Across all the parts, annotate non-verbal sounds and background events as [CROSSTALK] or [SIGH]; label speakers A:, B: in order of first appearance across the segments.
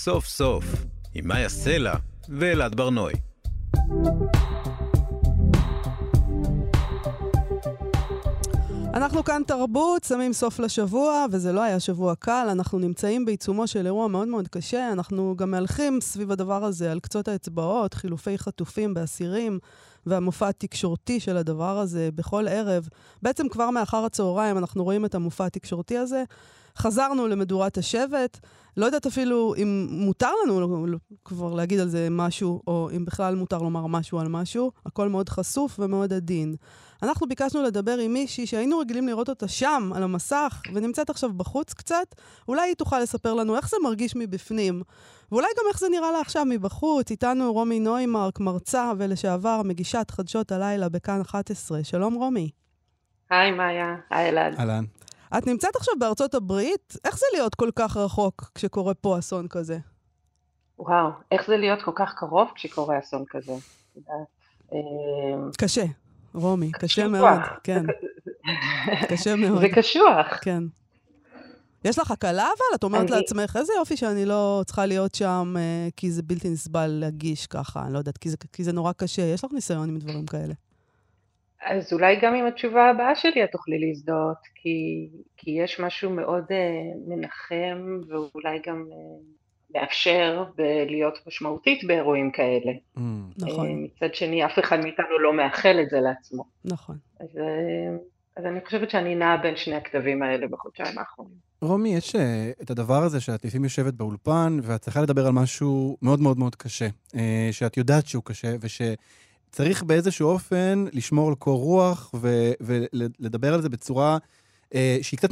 A: סוף סוף, עם מאיה סלע ואלעד ברנועי.
B: אנחנו כאן תרבות, שמים סוף לשבוע, וזה לא היה שבוע קל, אנחנו נמצאים בעיצומו של אירוע מאוד מאוד קשה, אנחנו גם מהלכים סביב הדבר הזה על קצות האצבעות, חילופי חטופים באסירים, והמופע התקשורתי של הדבר הזה בכל ערב. בעצם כבר מאחר הצהריים אנחנו רואים את המופע התקשורתי הזה. חזרנו למדורת השבט. לא יודעת אפילו אם מותר לנו כבר להגיד על זה משהו, או אם בכלל מותר לומר משהו על משהו. הכל מאוד חשוף ומאוד עדין. אנחנו ביקשנו לדבר עם מישהי שהיינו רגילים לראות אותה שם, על המסך, ונמצאת עכשיו בחוץ קצת. אולי היא תוכל לספר לנו איך זה מרגיש מבפנים. ואולי גם איך זה נראה לה עכשיו מבחוץ. איתנו רומי נוימרק, מרצה ולשעבר מגישת חדשות הלילה בכאן 11. שלום רומי.
C: היי מאיה, היי אלעד.
D: אהלן.
B: את נמצאת עכשיו בארצות הברית, איך זה להיות כל כך רחוק כשקורה פה אסון כזה?
C: וואו, איך זה להיות כל כך קרוב כשקורה אסון כזה?
B: אמ, קשה, רומי, קשה מאוד, כן. קשה מאוד.
C: זה קשוח.
B: כן. יש לך הקלה אבל? את אומרת אני... לעצמך, איזה יופי שאני לא צריכה להיות שם, אה, כי זה בלתי נסבל להגיש ככה, אני לא יודעת, כי זה, כי זה נורא קשה. יש לך ניסיון עם דברים כאלה.
C: אז אולי גם עם התשובה הבאה שלי את תוכלי להזדהות, כי, כי יש משהו מאוד uh, מנחם ואולי גם uh, מאפשר בלהיות משמעותית באירועים כאלה.
B: Mm, נכון. Uh,
C: מצד שני, אף אחד מאיתנו לא מאחל את זה לעצמו.
B: נכון.
C: אז, uh, אז אני חושבת שאני נעה בין שני הכתבים האלה בחודשיים האחרונים.
D: רומי, יש uh, את הדבר הזה שאת לפעמים יושבת באולפן ואת צריכה לדבר על משהו מאוד מאוד מאוד קשה, uh, שאת יודעת שהוא קשה, וש... צריך באיזשהו אופן לשמור על קור רוח ו- ולדבר על זה בצורה אה, שהיא קצת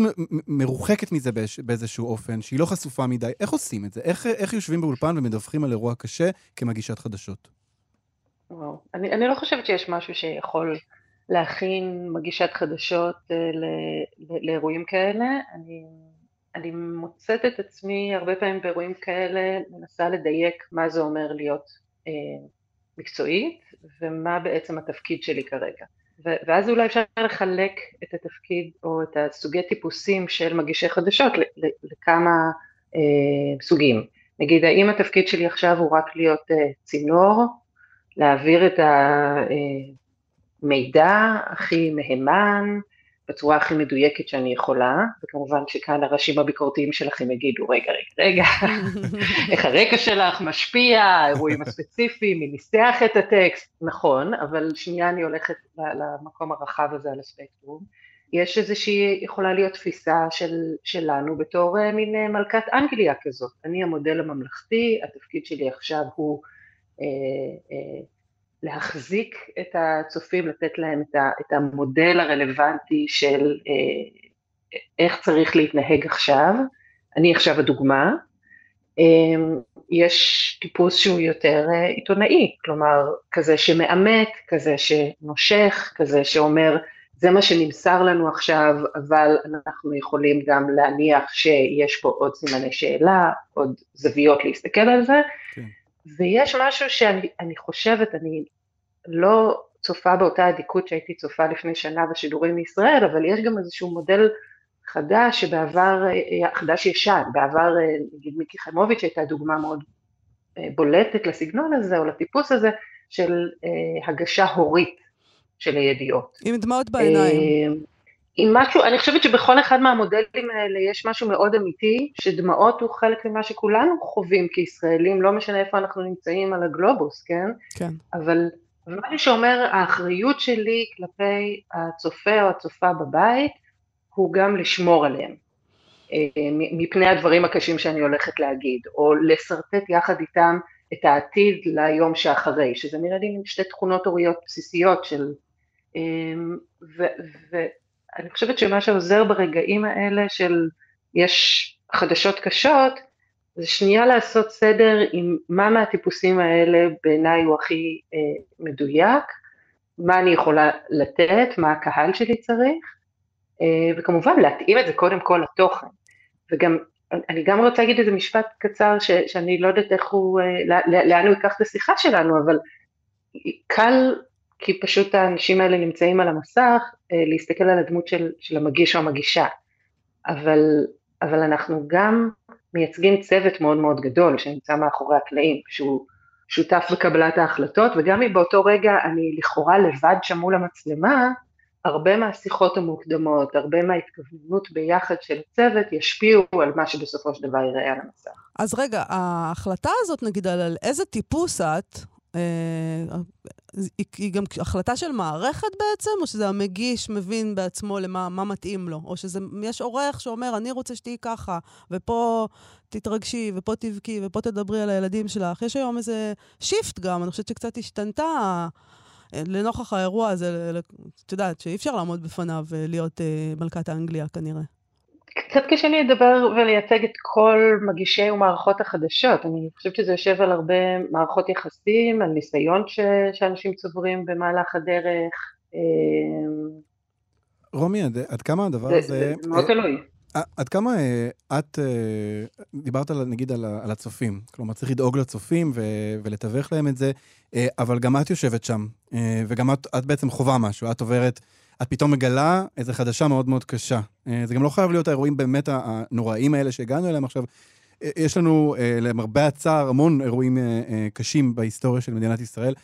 D: מרוחקת מזה באיז- באיזשהו אופן, שהיא לא חשופה מדי. איך עושים את זה? איך, איך יושבים באולפן ומדווחים על אירוע קשה כמגישת חדשות?
C: וואו. אני, אני לא חושבת שיש משהו שיכול להכין מגישת חדשות אה, ל, ל, לאירועים כאלה. אני, אני מוצאת את עצמי הרבה פעמים באירועים כאלה, מנסה לדייק מה זה אומר להיות אה, מקצועית ומה בעצם התפקיד שלי כרגע. ואז אולי אפשר לחלק את התפקיד או את הסוגי טיפוסים של מגישי חדשות לכמה אה, סוגים. נגיד האם התפקיד שלי עכשיו הוא רק להיות אה, צינור, להעביר את המידע אה, הכי מהימן, בצורה הכי מדויקת שאני יכולה, וכמובן שכאן הראשים הביקורתיים שלכם יגידו, רגע, רגע, רגע, [LAUGHS] איך הרקע שלך משפיע, האירועים הספציפיים, מי ניסח את הטקסט, נכון, אבל שנייה אני הולכת למקום הרחב הזה על הספקטרום. יש איזושהי, יכולה להיות תפיסה של, שלנו בתור אה, מין אה, מלכת אנגליה כזאת. אני המודל הממלכתי, התפקיד שלי עכשיו הוא אה, אה, להחזיק את הצופים, לתת להם את המודל הרלוונטי של אה, איך צריך להתנהג עכשיו, אני עכשיו הדוגמה, אמ, יש טיפוס שהוא יותר אה, עיתונאי, כלומר כזה שמאמת, כזה שנושך, כזה שאומר זה מה שנמסר לנו עכשיו, אבל אנחנו יכולים גם להניח שיש פה עוד סימני שאלה, עוד זוויות להסתכל על זה, כן. ויש משהו שאני חושבת, אני לא צופה באותה אדיקות שהייתי צופה לפני שנה בשידורים מישראל, אבל יש גם איזשהו מודל חדש שבעבר, חדש ישן, בעבר נגיד מיקי חיימוביץ' הייתה דוגמה מאוד אה, בולטת לסגנון הזה או לטיפוס הזה של אה, הגשה הורית של הידיעות.
B: עם דמעות בעיניים.
C: עם משהו, אני חושבת שבכל אחד מהמודלים האלה יש משהו מאוד אמיתי, שדמעות הוא חלק ממה שכולנו חווים כישראלים, לא משנה איפה אנחנו נמצאים על הגלובוס, כן?
B: כן.
C: אבל ומה שאומר האחריות שלי כלפי הצופה או הצופה בבית הוא גם לשמור עליהם אה, מפני הדברים הקשים שאני הולכת להגיד, או לשרטט יחד איתם את העתיד ליום שאחרי, שזה נראה לי שתי תכונות הוריות בסיסיות של... אה, ואני חושבת שמה שעוזר ברגעים האלה של יש חדשות קשות, זה שנייה לעשות סדר עם מה מהטיפוסים האלה בעיניי הוא הכי אה, מדויק, מה אני יכולה לתת, מה הקהל שלי צריך, אה, וכמובן להתאים את זה קודם כל לתוכן. וגם, אני גם רוצה להגיד איזה משפט קצר ש, שאני לא יודעת איך הוא, אה, לאן הוא ייקח את השיחה שלנו, אבל קל, כי פשוט האנשים האלה נמצאים על המסך, אה, להסתכל על הדמות של, של המגיש או המגישה. אבל, אבל אנחנו גם מייצגים צוות מאוד מאוד גדול שנמצא מאחורי הקלעים, שהוא שותף בקבלת ההחלטות, וגם אם באותו רגע אני לכאורה לבד שם מול המצלמה, הרבה מהשיחות המוקדמות, הרבה מההתכווננות ביחד של הצוות ישפיעו על מה שבסופו של דבר יראה על המסך.
B: אז רגע, ההחלטה הזאת, נגיד, על איזה טיפוס את, היא גם החלטה של מערכת בעצם, או שזה המגיש מבין בעצמו למה מתאים לו? או שיש עורך שאומר, אני רוצה שתהיי ככה, ופה תתרגשי, ופה תבכי, ופה תדברי על הילדים שלך. יש היום איזה שיפט גם, אני חושבת שקצת השתנתה אה, לנוכח האירוע הזה, את יודעת, שאי אפשר לעמוד בפניו ולהיות אה, מלכת האנגליה כנראה.
C: קצת קשה לי לדבר ולייצג את כל מגישי ומערכות החדשות, אני חושבת שזה יושב על הרבה מערכות יחסים, על ניסיון ש... שאנשים צוברים במהלך הדרך. אמ,
D: רומי, עד, עד כמה הדבר זה, הזה...
C: זה מאוד תלוי.
D: עד כמה את דיברת על, נגיד על, על הצופים, כלומר צריך לדאוג לצופים ו, ולתווך להם את זה, אבל גם את יושבת שם, וגם את, את בעצם חווה משהו, את עוברת את פתאום מגלה איזו חדשה מאוד מאוד קשה. אה, זה גם לא חייב להיות האירועים באמת הנוראים האלה שהגענו אליהם עכשיו. אה, יש לנו, אה, למרבה הצער, המון אירועים קשים בהיסטוריה של מדינת ישראל.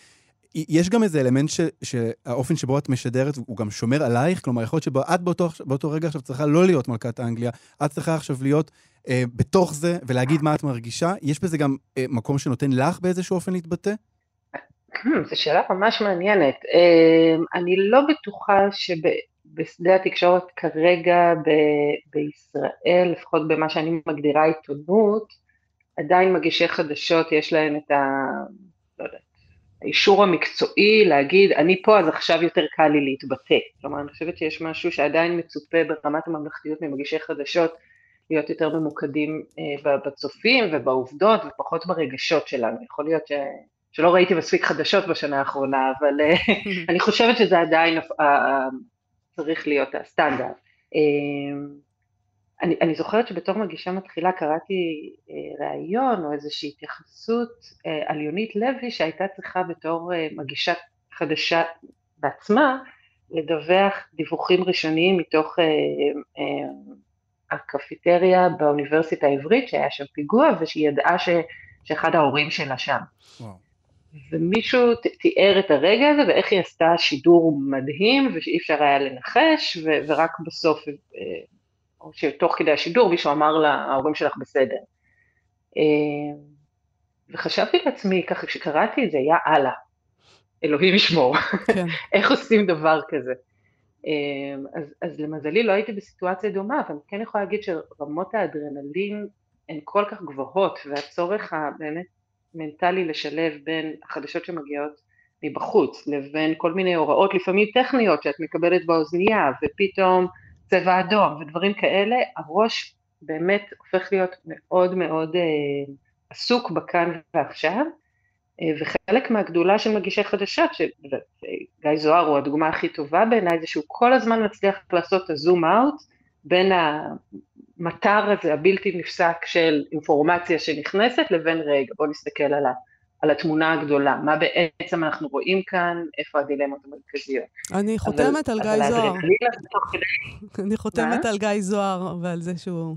D: יש גם איזה אלמנט ש, שהאופן שבו את משדרת הוא גם שומר עלייך, כלומר, יכול להיות שאת באותו, באותו רגע עכשיו צריכה לא להיות מלכת האנגליה, את צריכה עכשיו להיות אה, בתוך זה ולהגיד מה את מרגישה. יש בזה גם אה, מקום שנותן לך באיזשהו אופן להתבטא?
C: Hmm, זו שאלה ממש מעניינת. אמ, אני לא בטוחה שבשדה התקשורת כרגע ב- בישראל, לפחות במה שאני מגדירה עיתונות, עדיין מגישי חדשות יש להם את ה... לא יודעת, האישור המקצועי להגיד, אני פה אז עכשיו יותר קל לי להתבטא. כלומר, אני חושבת שיש משהו שעדיין מצופה ברמת הממלכתיות ממגישי חדשות, להיות יותר ממוקדים אה, בצופים ובעובדות ופחות ברגשות שלנו. יכול להיות ש... שלא ראיתי מספיק חדשות בשנה האחרונה, אבל אה, [LAUGHS] אני חושבת שזה עדיין צריך להיות הסטנדרט. אני, אני זוכרת שבתור מגישה מתחילה קראתי אה, ראיון או איזושהי התייחסות אה, על יונית לוי שהייתה צריכה בתור מגישה חדשה בעצמה לדווח דיווחים ראשוניים מתוך הקפיטריה באוניברסיטה העברית שהיה שם פיגוע ושהיא ידעה ש, שאחד ההורים שלה שם. וואו. ומישהו תיאר את הרגע הזה ואיך היא עשתה שידור מדהים ושאי אפשר היה לנחש ו- ורק בסוף, אה, או שתוך כדי השידור מישהו אמר לה ההורים שלך בסדר. אה, וחשבתי לעצמי ככה כשקראתי את זה, יא אללה, אלוהים ישמור, כן. [LAUGHS] איך עושים דבר כזה. אה, אז, אז למזלי לא הייתי בסיטואציה דומה, אבל כן יכולה להגיד שרמות האדרנלין הן כל כך גבוהות והצורך הבאמת מנטלי לשלב בין החדשות שמגיעות מבחוץ לבין כל מיני הוראות לפעמים טכניות שאת מקבלת באוזנייה ופתאום צבע אדום ודברים כאלה, הראש באמת הופך להיות מאוד מאוד אה, עסוק בכאן ועכשיו אה, וחלק מהגדולה של מגישי חדשות, שגיא זוהר הוא הדוגמה הכי טובה בעיניי, זה שהוא כל הזמן מצליח לעשות את הזום אאוט בין המטר הזה הבלתי נפסק של אינפורמציה שנכנסת לבין רגע בוא נסתכל על, ה, על התמונה הגדולה, מה בעצם אנחנו רואים כאן, איפה הדילמות המרכזיות.
B: אני חותמת על גיא זוהר. אני חותמת על גיא זוהר ועל זה שהוא...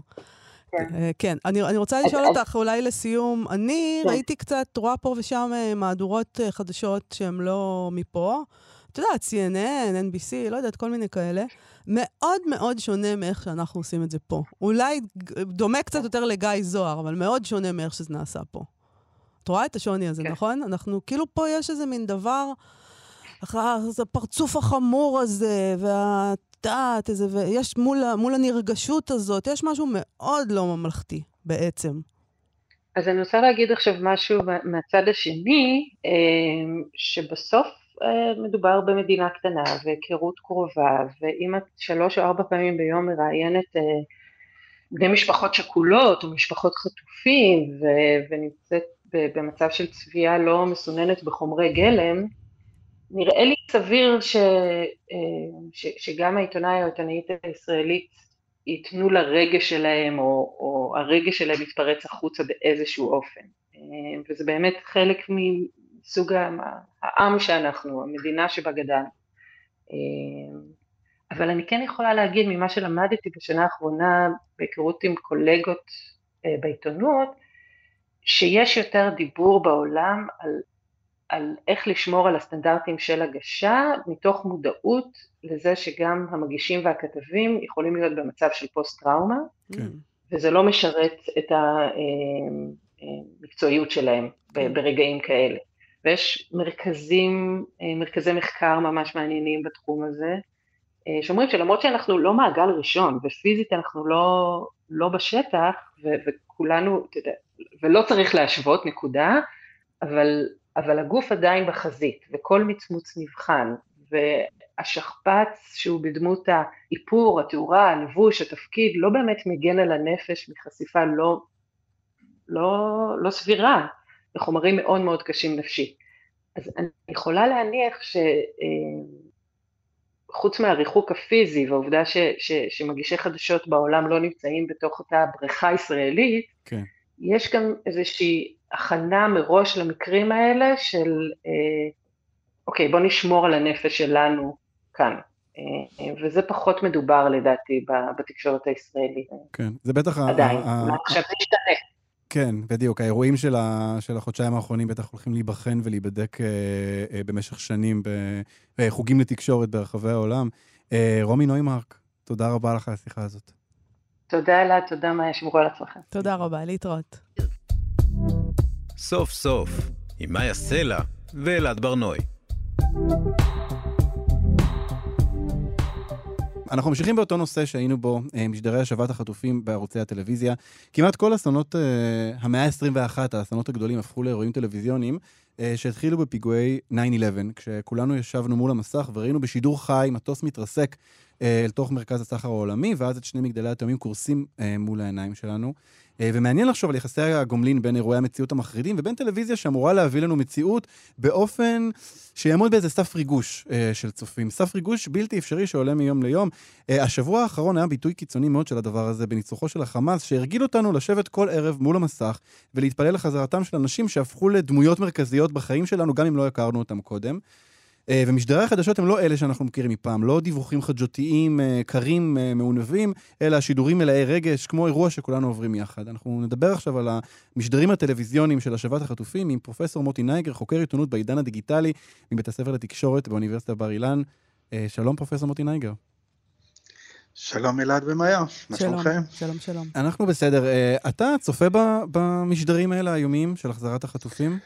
B: כן, אה, כן. אני, אני רוצה לשאול אותך אולי לסיום, אני כן. ראיתי קצת, רואה פה ושם אה, מהדורות אה, חדשות שהן לא מפה. את יודעת, CNN, NBC, לא יודעת, כל מיני כאלה. מאוד מאוד שונה מאיך שאנחנו עושים את זה פה. אולי דומה קצת יותר לגיא זוהר, אבל מאוד שונה מאיך שזה נעשה פה. את רואה את השוני הזה, כן. נכון? אנחנו, כאילו פה יש איזה מין דבר, זה הפרצוף החמור הזה, ואת יודעת, איזה, ויש מול, מול הנרגשות הזאת, יש משהו מאוד לא ממלכתי, בעצם.
C: אז אני רוצה להגיד עכשיו משהו מהצד השני, אה, שבסוף מדובר במדינה קטנה והיכרות קרובה, ואם את שלוש או ארבע פעמים ביום מראיינת אה, בני משפחות שכולות או משפחות חטופים ו- ונמצאת במצב של צביעה לא מסוננת בחומרי גלם, נראה לי סביר ש, אה, ש, שגם העיתונאי או העיתונאית הישראלית ייתנו לרגש שלהם או, או הרגש שלהם יתפרץ החוצה באיזשהו אופן. וזה באמת חלק סוג העם שאנחנו, המדינה שבה גדלנו. אה, אבל אני כן יכולה להגיד ממה שלמדתי בשנה האחרונה בהיכרות עם קולגות בעיתונות, שיש יותר דיבור בעולם על, על איך לשמור על הסטנדרטים של הגשה, מתוך מודעות לזה שגם המגישים והכתבים יכולים להיות במצב של פוסט-טראומה, כן. וזה לא משרת את המקצועיות שלהם כן. ברגעים כאלה. ויש מרכזים, מרכזי מחקר ממש מעניינים בתחום הזה, שאומרים שלמרות שאנחנו לא מעגל ראשון, ופיזית אנחנו לא, לא בשטח, ו, וכולנו, אתה יודע, ולא צריך להשוות, נקודה, אבל, אבל הגוף עדיין בחזית, וכל מצמוץ נבחן, והשכפ"ץ שהוא בדמות האיפור, התאורה, הלבוש, התפקיד, לא באמת מגן על הנפש מחשיפה לא, לא, לא סבירה לחומרים מאוד מאוד קשים נפשית. אז אני יכולה להניח ש... אה, מהריחוק הפיזי והעובדה ש, ש, שמגישי חדשות בעולם לא נמצאים בתוך אותה בריכה ישראלית, כן. יש גם איזושהי הכנה מראש למקרים האלה של, אה, אוקיי, בוא נשמור על הנפש שלנו כאן. אה, וזה פחות מדובר לדעתי בתקשורת הישראלית.
D: כן, זה בטח...
C: עדיין, עכשיו זה ישתנה.
D: כן, בדיוק. האירועים של, ה, של החודשיים האחרונים בטח הולכים להיבחן ולהיבדק אה, אה, במשך שנים בחוגים לתקשורת ברחבי העולם. אה, רומי נוימרק, תודה רבה לך על השיחה הזאת.
C: תודה אלעד, תודה מאיה, שמרו על עצמכם.
B: תודה רבה, להתראות.
A: סוף סוף, עם מאיה סלע ואלעד ברנועי.
D: אנחנו ממשיכים באותו נושא שהיינו בו, אה, משדרי השבת החטופים בערוצי הטלוויזיה. כמעט כל אסונות אה, המאה ה-21, האסונות הגדולים, הפכו לאירועים טלוויזיוניים אה, שהתחילו בפיגועי 9-11, כשכולנו ישבנו מול המסך וראינו בשידור חי מטוס מתרסק אל תוך מרכז הסחר העולמי, ואז את שני מגדלי התאומים קורסים מול העיניים שלנו. אה, ומעניין לחשוב על יחסי הגומלין בין אירועי המציאות המחרידים ובין טלוויזיה שאמורה להביא לנו מציאות באופן שיעמוד באיזה סף ריגוש אה, של צופים. סף ריגוש בלתי אפשרי שעולה מיום ליום. אה, השבוע האחרון היה ביטוי קיצוני מאוד של הדבר הזה בניצוחו של החמאס, שהרגיל אותנו לשבת כל ערב מול המסך ולהתפלל לחזרתם של אנשים שהפכו לדמויות מרכזיות בחיים שלנו, גם אם לא הכרנו אותם קודם. אה, ומשדרי החדשות הם לא אלה שאנחנו מכירים מפעם, לא דיווחים חדשותיים אה, קרים, אה, מעונבים, אלא שידורים מלאי רגש, כמו אירוע שכולנו עוברים יחד. אנחנו נדבר עכשיו על המשדרים הטלוויזיוניים של השבת החטופים עם פרופסור מוטי נייגר, חוקר עיתונות בעידן הדיגיטלי מבית הספר לתקשורת באוניברסיטת בר אילן. שלום, פרופסור מוטי נייגר.
E: שלום אלעד ומאיה, מה שלומכם?
B: שלום, שלום.
D: אנחנו בסדר. אתה צופה במשדרים האלה, האיומים של החזרת החטופים?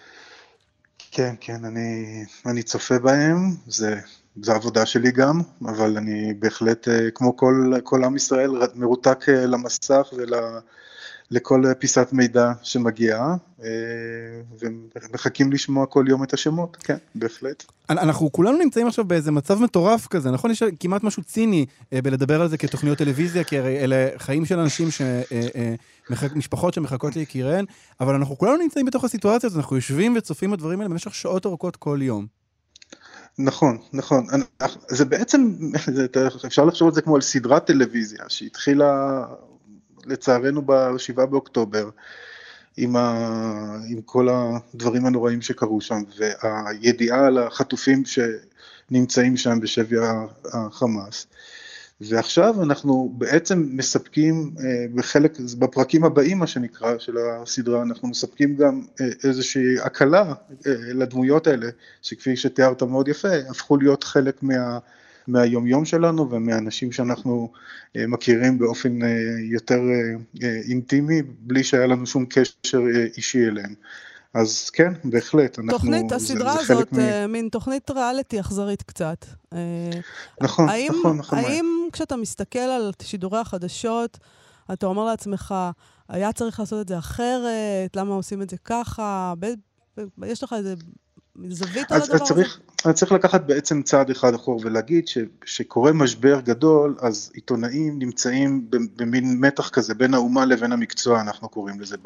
E: כן, כן, אני, אני צופה בהם, זה, זה עבודה שלי גם, אבל אני בהחלט, אה, כמו כל, כל עם ישראל, מרותק אה, למסך ולכל פיסת מידע שמגיעה, אה, ומחכים לשמוע כל יום את השמות, כן, בהחלט.
D: אנחנו כולנו נמצאים עכשיו באיזה מצב מטורף כזה, נכון? יש כמעט משהו ציני בלדבר על זה כתוכניות טלוויזיה, כי הרי אלה חיים של אנשים ש... משפחות שמחכות ליקיריהן, אבל אנחנו כולנו נמצאים בתוך הסיטואציה הזאת, אנחנו יושבים וצופים בדברים האלה במשך שעות ארוכות כל יום.
E: נכון, נכון. זה בעצם, [LAUGHS] זה, אפשר לחשוב על זה כמו על סדרת טלוויזיה, שהתחילה לצערנו ב-7 באוקטובר, עם, ה, עם כל הדברים הנוראים שקרו שם, והידיעה על החטופים שנמצאים שם בשבי החמאס. ועכשיו אנחנו בעצם מספקים אה, בחלק, בפרקים הבאים מה שנקרא של הסדרה, אנחנו מספקים גם אה, איזושהי הקלה אה, לדמויות האלה, שכפי שתיארת מאוד יפה, הפכו להיות חלק מה, מהיומיום שלנו ומהאנשים שאנחנו מכירים באופן יותר אינטימי, בלי שהיה לנו שום קשר אישי אליהם. אז כן, בהחלט,
B: אנחנו... תוכנית, הסדרה זה, זה הזאת, מ... מין תוכנית ריאליטי אכזרית קצת.
E: נכון, האם, נכון, נכון.
B: האם כשאתה מסתכל על שידורי החדשות, אתה אומר לעצמך, היה צריך לעשות את זה אחרת, למה עושים את זה ככה? ב... יש לך איזה זווית על הדבר
E: צריך, הזה? אני צריך לקחת בעצם צעד אחד אחור ולהגיד שכשקורה משבר גדול, אז עיתונאים נמצאים במין מתח כזה בין האומה לבין המקצוע, אנחנו קוראים לזה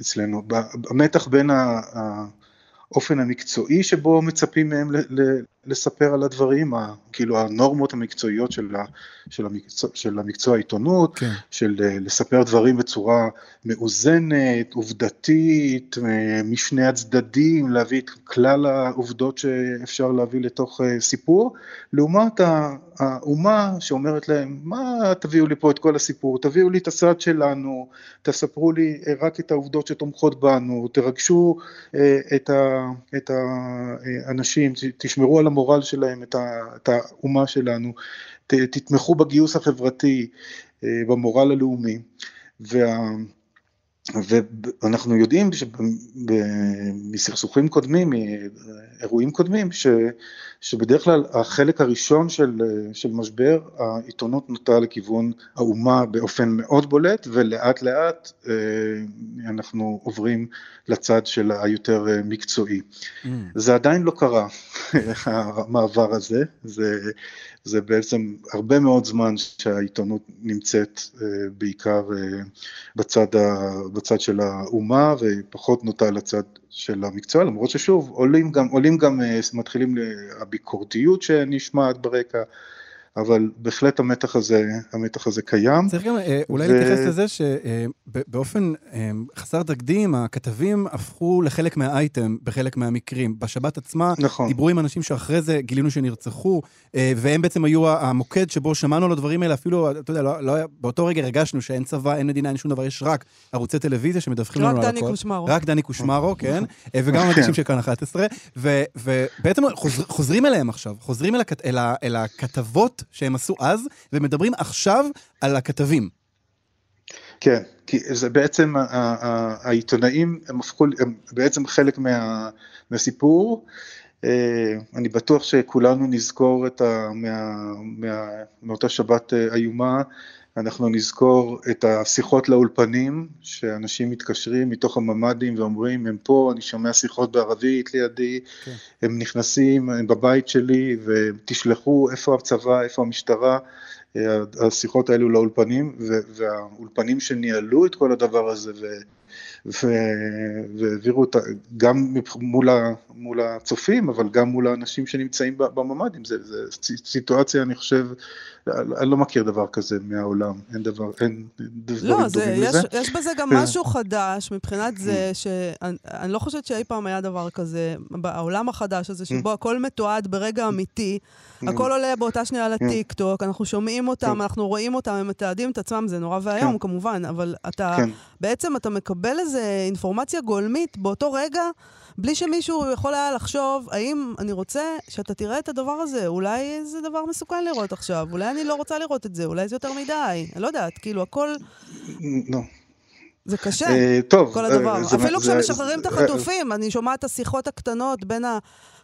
E: אצלנו. המתח בין האופן המקצועי שבו מצפים מהם לספר על הדברים, ה, כאילו הנורמות המקצועיות של, ה, של, המקצוע, של המקצוע העיתונות, כן. של אה, לספר דברים בצורה מאוזנת, עובדתית, אה, משני הצדדים, להביא את כלל העובדות שאפשר להביא לתוך סיפור, לעומת האומה שאומרת להם, מה תביאו לי פה את כל הסיפור, תביאו לי את הצד שלנו, תספרו לי רק את העובדות שתומכות בנו, תרגשו את האנשים, תשמרו על המורל שלהם, את, ה, את האומה שלנו, ת, תתמכו בגיוס החברתי, במורל הלאומי. וה, ואנחנו יודעים מסכסוכים קודמים, מאירועים קודמים, ש, שבדרך כלל החלק הראשון של, של משבר, העיתונות נוטה לכיוון האומה באופן מאוד בולט, ולאט לאט אה, אנחנו עוברים לצד של היותר מקצועי. Mm. זה עדיין לא קרה, המעבר הזה, זה, זה בעצם הרבה מאוד זמן שהעיתונות נמצאת אה, בעיקר אה, בצד, ה, בצד של האומה ופחות נוטה לצד של המקצוע, למרות ששוב, עולים גם, עולים גם אה, מתחילים הביקורתיות שנשמעת ברקע, אבל בהחלט המתח הזה, המתח הזה קיים.
D: צריך גם אה, אולי ו... להתייחס לזה שבאופן אה, חסר תקדים, הכתבים הפכו לחלק מהאייטם בחלק מהמקרים. בשבת עצמה נכון. דיברו עם אנשים שאחרי זה גילינו שנרצחו, אה, והם בעצם היו המוקד שבו שמענו על הדברים האלה, אפילו, אתה יודע, לא, לא, באותו רגע הרגשנו שאין צבא, אין מדינה, אין שום דבר, יש רק ערוצי טלוויזיה שמדווחים לנו על
B: הכול. רק דני קושמרו.
D: רק דני קושמרו, כן, וגם המגישים של כאן 11, ובעצם חוזרים אליהם עכשיו, חוזרים אל הכתבות שהם עשו אז, ומדברים עכשיו על הכתבים.
E: כן, כי זה בעצם, העיתונאים הם הפכו, הם בעצם חלק מה, מהסיפור. אה, אני בטוח שכולנו נזכור את ה, מאותה שבת אה, איומה, אנחנו נזכור את השיחות לאולפנים, שאנשים מתקשרים מתוך הממ"דים ואומרים, הם פה, אני שומע שיחות בערבית לידי, כן. הם נכנסים, הם בבית שלי, ותשלחו איפה הצבא, איפה המשטרה, השיחות האלו לאולפנים, והאולפנים שניהלו את כל הדבר הזה, והעבירו אותה גם מול, מול הצופים, אבל גם מול האנשים שנמצאים בממ"דים, זו סיטואציה, אני חושב, אני לא מכיר דבר כזה מהעולם, אין דבר, אין דברים
B: לא, זה, דומים יש, לזה. יש בזה גם כן. משהו חדש מבחינת זה mm. שאני לא חושבת שאי פעם היה דבר כזה, בעולם החדש הזה, שבו mm. הכל מתועד ברגע אמיתי. הכל עולה באותה שנייה לטיקטוק, אנחנו שומעים אותם, אנחנו רואים אותם, הם מתעדים את עצמם, זה נורא ואיום כן. כמובן, אבל אתה, כן. בעצם אתה מקבל איזו אינפורמציה גולמית באותו רגע, בלי שמישהו יכול היה לחשוב, האם אני רוצה שאתה תראה את הדבר הזה? אולי זה דבר מסוכן לראות עכשיו, אולי אני לא רוצה לראות את זה, אולי זה יותר מדי, אני לא יודעת, כאילו, הכל...
E: לא.
B: זה קשה,
E: uh, טוב,
B: כל הדבר. Uh, אפילו כשמשחררים את החטופים, אני שומעת את השיחות הקטנות בין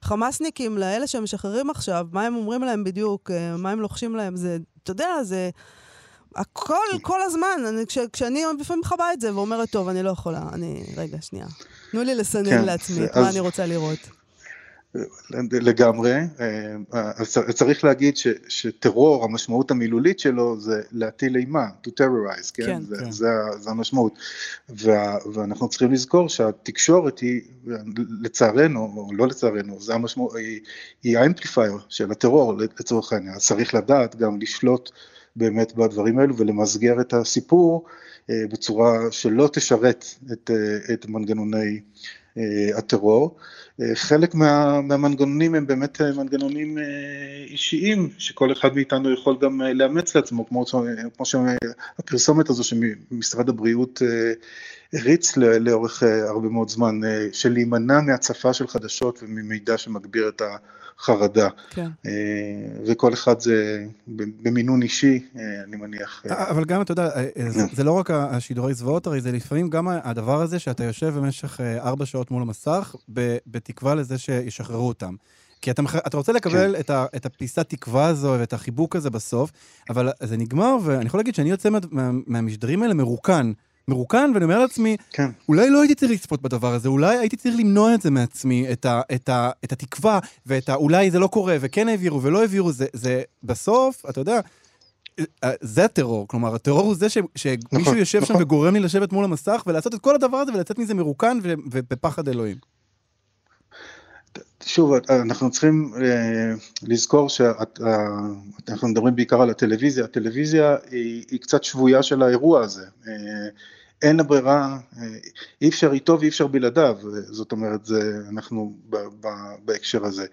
B: החמאסניקים לאלה שמשחררים עכשיו, מה הם אומרים להם בדיוק, מה הם לוחשים להם, זה, אתה יודע, זה... הכל, כל הזמן, אני, כש, כשאני לפעמים מכבה את זה ואומרת, טוב, אני לא יכולה, אני... רגע, שנייה. תנו לי לסנן כן, לעצמי את אז... מה אני רוצה לראות.
E: לגמרי, אה, צריך להגיד ש, שטרור, המשמעות המילולית שלו זה להטיל אימה, to terrorize, כן? כן, זה, כן. זה, זה המשמעות. וה, ואנחנו צריכים לזכור שהתקשורת היא, לצערנו, או לא לצערנו, זה המשמעות, היא, האמפליפייר של הטרור לצורך העניין, אז צריך לדעת גם לשלוט באמת בדברים האלו ולמסגר את הסיפור אה, בצורה שלא תשרת את, אה, את מנגנוני אה, הטרור. חלק מה, מהמנגנונים הם באמת מנגנונים אישיים, שכל אחד מאיתנו יכול גם לאמץ לעצמו, כמו, כמו שהפרסומת הזו שמשרד הבריאות הריץ לאורך הרבה מאוד זמן, של להימנע מהצפה של חדשות וממידע שמגביר את ה... חרדה. כן. אה, וכל אחד זה במינון אישי, אה, אני מניח.
D: אה, אבל גם, אתה יודע, זה, זה לא רק השידורי זוועות, הרי זה לפעמים גם הדבר הזה שאתה יושב במשך ארבע שעות מול המסך, בתקווה לזה שישחררו אותם. כי אתה, אתה רוצה לקבל כן. את, ה, את הפיסת תקווה הזו ואת החיבוק הזה בסוף, אבל זה נגמר, ואני יכול להגיד שאני יוצא מה, מה, מהמשדרים האלה מרוקן. מרוקן, ואני אומר לעצמי, כן. אולי לא הייתי צריך לצפות בדבר הזה, אולי הייתי צריך למנוע את זה מעצמי, את, ה, את, ה, את התקווה, ואת ה... אולי זה לא קורה, וכן העבירו ולא העבירו, זה, זה בסוף, אתה יודע, זה הטרור, כלומר, הטרור הוא זה ש, שמישהו נכון, יושב נכון. שם וגורם לי לשבת מול המסך ולעשות את כל הדבר הזה ולצאת מזה מרוקן ובפחד אלוהים.
E: שוב, אנחנו צריכים אה, לזכור שאנחנו מדברים בעיקר על הטלוויזיה, הטלוויזיה היא, היא קצת שבויה של האירוע הזה. אה, אין לה ברירה, אה, אי אפשר איתו ואי אפשר בלעדיו, זאת אומרת, זה, אנחנו ב, ב, בהקשר הזה.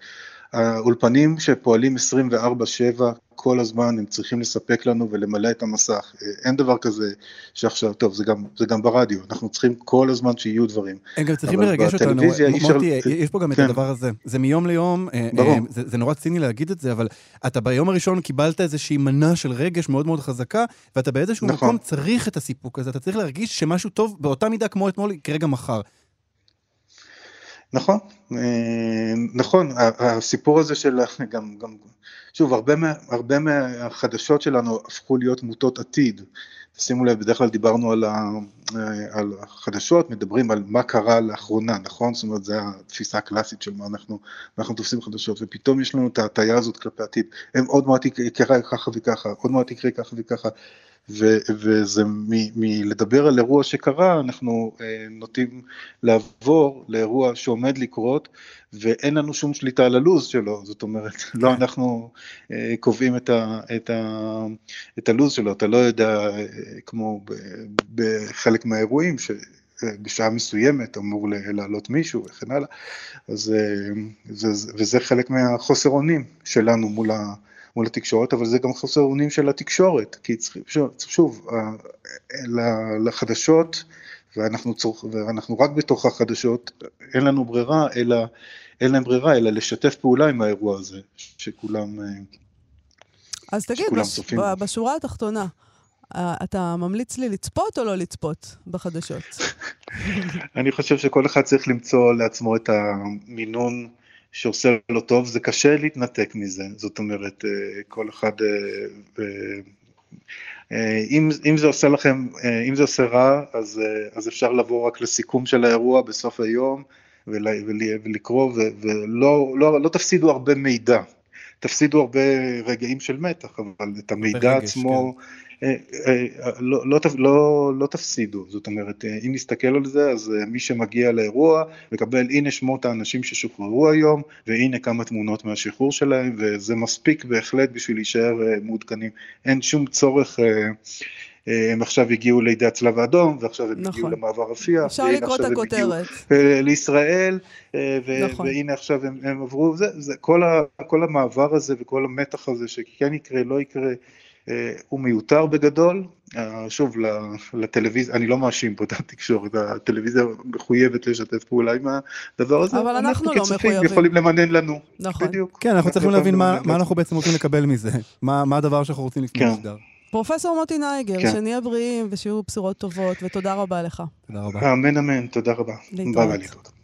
E: האולפנים שפועלים 24/7 כל הזמן, הם צריכים לספק לנו ולמלא את המסך. אין דבר כזה שעכשיו, טוב, זה גם, זה גם ברדיו, אנחנו צריכים כל הזמן שיהיו דברים.
D: הם גם צריכים לרגש אותנו, מוטי, יש פה גם כן. את הדבר הזה. זה מיום ליום, אה, ברור. אה, זה, זה נורא ציני להגיד את זה, אבל אתה ביום הראשון קיבלת איזושהי מנה של רגש מאוד מאוד חזקה, ואתה באיזשהו נכון. מקום צריך את הסיפוק הזה, אתה צריך להרגיש שמשהו טוב באותה מידה כמו אתמול יקרה גם מחר.
E: נכון, אה, נכון, הסיפור הזה של [LAUGHS] גם, גם, שוב, הרבה, מה, הרבה מהחדשות שלנו הפכו להיות מוטות עתיד. שימו לב, בדרך כלל דיברנו על, ה, אה, על החדשות, מדברים על מה קרה לאחרונה, נכון? זאת אומרת, זו התפיסה הקלאסית של מה אנחנו, אנחנו תופסים חדשות, ופתאום יש לנו את ההטייה הזאת כלפי עתיד. הם עוד מעט יקרה ככה וככה, עוד מעט יקרה ככה וככה. ו- וזה מלדבר על אירוע שקרה, אנחנו אה, נוטים לעבור לאירוע שעומד לקרות, ואין לנו שום שליטה על הלו"ז שלו, זאת אומרת, [LAUGHS] לא אנחנו אה, קובעים את, ה- את, ה- את הלו"ז שלו, אתה לא יודע, אה, כמו בחלק מהאירועים, ש... בשעה מסוימת אמור לעלות מישהו וכן הלאה, אז, וזה, וזה חלק מהחוסר אונים שלנו מול, ה, מול התקשורת, אבל זה גם חוסר אונים של התקשורת, כי צריכים, שוב, לחדשות, ואנחנו, צורך, ואנחנו רק בתוך החדשות, אין לנו ברירה, אלא, אין להם ברירה, אלא לשתף פעולה עם האירוע הזה, שכולם...
B: אז תגיד, בש, בשורה התחתונה, אתה ממליץ לי לצפות או לא לצפות בחדשות? [LAUGHS]
E: אני חושב שכל אחד צריך למצוא לעצמו את המינון שעושה לו טוב, זה קשה להתנתק מזה, זאת אומרת, אה, כל אחד, אה, אה, אם, אם זה עושה לכם, אם זה עושה רע, אז, אז אפשר לבוא רק לסיכום של האירוע בסוף היום ולקרוא, ולא לא, לא תפסידו הרבה מידע, תפסידו הרבה רגעים של מתח, אבל את המידע ברגש, עצמו, כן. אה, אה, לא, לא, לא, לא תפסידו, זאת אומרת, אה, אם נסתכל על זה, אז מי שמגיע לאירוע, מקבל הנה שמות האנשים ששוחררו היום, והנה כמה תמונות מהשחרור שלהם, וזה מספיק בהחלט בשביל להישאר מעודכנים. אין שום צורך... הם עכשיו הגיעו לידי הצלב האדום, ועכשיו הם נכון. הגיעו למעבר רפיח.
B: אפשר לקרוא את הכותרת.
E: לישראל, ו- נכון. והנה עכשיו הם, הם עברו, זה, זה כל, ה- כל המעבר הזה וכל המתח הזה שכן יקרה, לא יקרה, הוא מיותר בגדול, אה, שוב, לטלוויזיה, אני לא מאשים פה את התקשורת, הטלוויזיה מחויבת לשתף פעולה עם הדבר הזה.
B: אבל אנחנו לא מחויבים.
E: יכולים למנן לנו.
B: נכון.
E: בדיוק.
D: כן, אנחנו צריכים להבין מה אנחנו בעצם רוצים לקבל מזה, מה הדבר שאנחנו רוצים לפני כן. משדר.
B: פרופסור מוטי נייגר, כן. שנהיה בריאים ושיהיו בשורות טובות, ותודה רבה לך.
D: תודה רבה.
E: אמן אמן, תודה רבה. להתראות.